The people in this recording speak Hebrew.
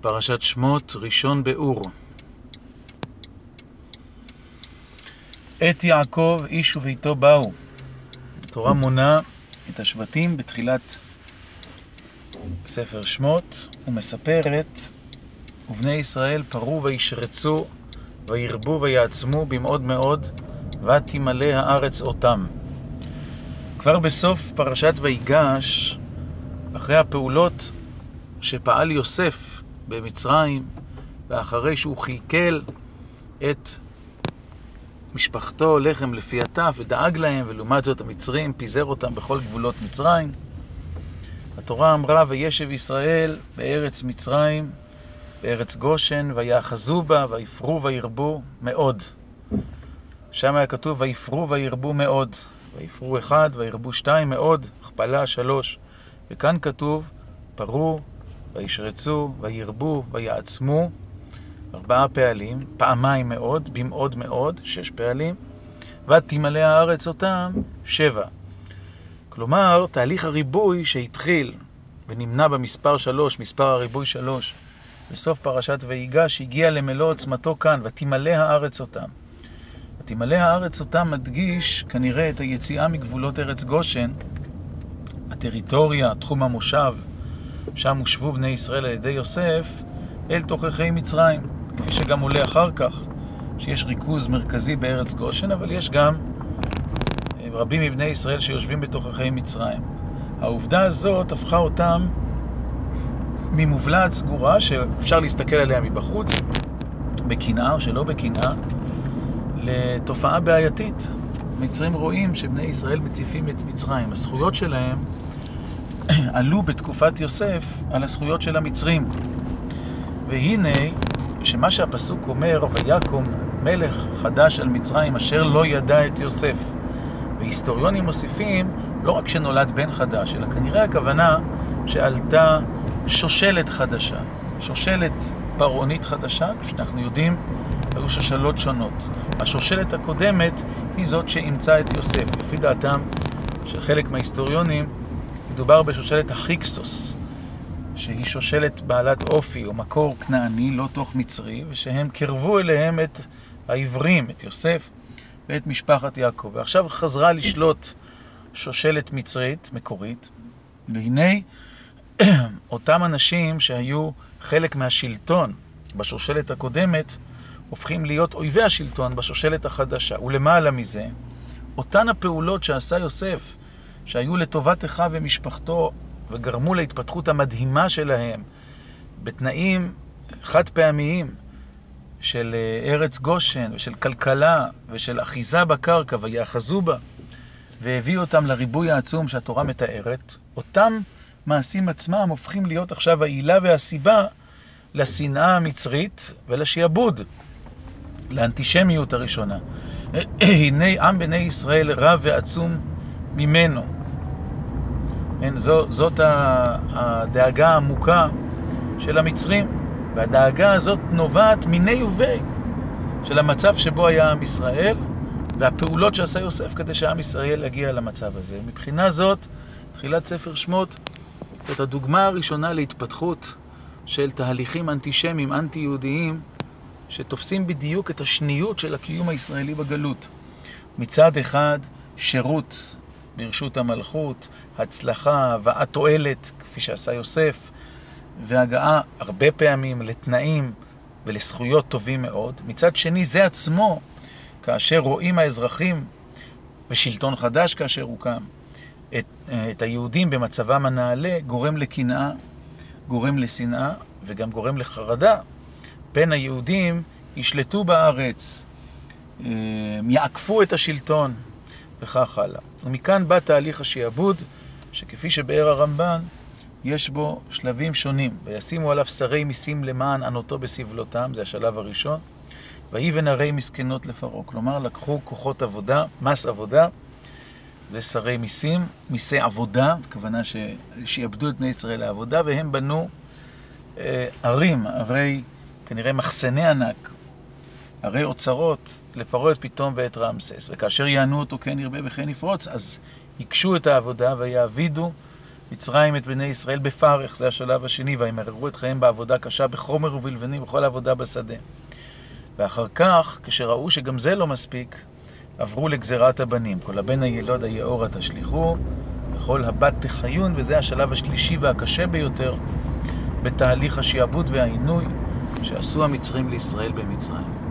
פרשת שמות, ראשון באור. את יעקב איש וביתו באו. התורה מונה את השבטים בתחילת ספר שמות ומספרת ובני ישראל פרו וישרצו וירבו ויעצמו במאוד מאוד ותמלא הארץ אותם. כבר בסוף פרשת ויגש, אחרי הפעולות שפעל יוסף במצרים, ואחרי שהוא חלקל את משפחתו לחם לפי הטף ודאג להם, ולעומת זאת המצרים פיזר אותם בכל גבולות מצרים. התורה אמרה, וישב ישראל בארץ מצרים, בארץ גושן, ויאחזו בה, ויפרו וירבו מאוד. שם היה כתוב, ויפרו וירבו מאוד. ויפרו אחד, וירבו שתיים מאוד, הכפלה שלוש. וכאן כתוב, פרו, וישרצו, וירבו, ויעצמו, ארבעה פעלים, פעמיים מאוד, במאוד מאוד, שש פעלים, ותמלא הארץ אותם, שבע. כלומר, תהליך הריבוי שהתחיל ונמנע במספר שלוש, מספר הריבוי שלוש, בסוף פרשת ויגש, הגיע למלוא עוצמתו כאן, ותמלא הארץ אותם. ותמלא הארץ אותם מדגיש כנראה את היציאה מגבולות ארץ גושן, הטריטוריה, תחום המושב, שם הושבו בני ישראל על ידי יוסף, אל תוככי מצרים, כפי שגם עולה אחר כך, שיש ריכוז מרכזי בארץ גושן, אבל יש גם אה, רבים מבני ישראל שיושבים בתוככי מצרים. העובדה הזאת הפכה אותם ממובלעת סגורה, שאפשר להסתכל עליה מבחוץ, בקנאה או שלא בקנאה, לתופעה בעייתית. מצרים רואים שבני ישראל מציפים את מצרים. הזכויות שלהם עלו בתקופת יוסף על הזכויות של המצרים. והנה, שמה שהפסוק אומר, ויקום מלך חדש על מצרים אשר לא ידע את יוסף. והיסטוריונים מוסיפים, לא רק שנולד בן חדש, אלא כנראה הכוונה שעלתה שושלת חדשה, שושלת פרעונית חדשה, כפי שאנחנו יודעים, היו שושלות שונות. השושלת הקודמת היא זאת שאימצה את יוסף. לפי דעתם של חלק מההיסטוריונים, מדובר בשושלת החיקסוס, שהיא שושלת בעלת אופי או מקור כנעני, לא תוך מצרי, ושהם קרבו אליהם את העברים, את יוסף ואת משפחת יעקב. ועכשיו חזרה לשלוט שושלת מצרית, מקורית, והנה אותם אנשים שהיו חלק מהשלטון בשושלת הקודמת, הופכים להיות אויבי השלטון בשושלת החדשה. ולמעלה מזה, אותן הפעולות שעשה יוסף, שהיו לטובת אחיו ומשפחתו, וגרמו להתפתחות המדהימה שלהם, בתנאים חד פעמיים של אה, ארץ גושן, ושל כלכלה, ושל אחיזה בקרקע, ויאחזו בה, והביאו אותם לריבוי העצום שהתורה מתארת, אותם מעשים עצמם הופכים להיות עכשיו העילה והסיבה לשנאה המצרית ולשיעבוד. לאנטישמיות הראשונה. הנה עם בני ישראל רב ועצום ממנו. אין, זו, זאת הדאגה העמוקה של המצרים, והדאגה הזאת נובעת מיני ובי של המצב שבו היה עם ישראל, והפעולות שעשה יוסף כדי שעם ישראל יגיע למצב הזה. מבחינה זאת, תחילת ספר שמות, זאת הדוגמה הראשונה להתפתחות של תהליכים אנטישמיים, אנטי-יהודיים, שתופסים בדיוק את השניות של הקיום הישראלי בגלות. מצד אחד, שירות ברשות המלכות, הצלחה, הבאת תועלת, כפי שעשה יוסף, והגעה הרבה פעמים לתנאים ולזכויות טובים מאוד. מצד שני, זה עצמו, כאשר רואים האזרחים, ושלטון חדש כאשר הוקם, את, את היהודים במצבם הנעלה, גורם לקנאה, גורם לשנאה וגם גורם לחרדה. פן היהודים ישלטו בארץ, אה, יעקפו את השלטון, וכך הלאה. ומכאן בא תהליך השעבוד, שכפי שבאר הרמב"ן, יש בו שלבים שונים. וישימו עליו שרי מיסים למען ענותו בסבלותם, זה השלב הראשון. ויבן הרי מסכנות לפרעה. כלומר, לקחו כוחות עבודה, מס עבודה, זה שרי מיסים, מיסי עבודה, הכוונה שיעבדו את בני ישראל לעבודה, והם בנו אה, ערים, ערי... כנראה מחסני ענק, הרי אוצרות לפרעה את פתאום ואת רעמסס, וכאשר יענו אותו כן ירבה וכן יפרוץ, אז יקשו את העבודה ויעבידו מצרים את בני ישראל בפרך, זה השלב השני, וימררו את חייהם בעבודה קשה, בחומר ובלבנים, בכל עבודה בשדה. ואחר כך, כשראו שגם זה לא מספיק, עברו לגזירת הבנים. כל הבן הילוד היאורה תשליכו, וכל הבת תחיון, וזה השלב השלישי והקשה ביותר בתהליך השעבוד והעינוי שעשו המצרים לישראל במצרים.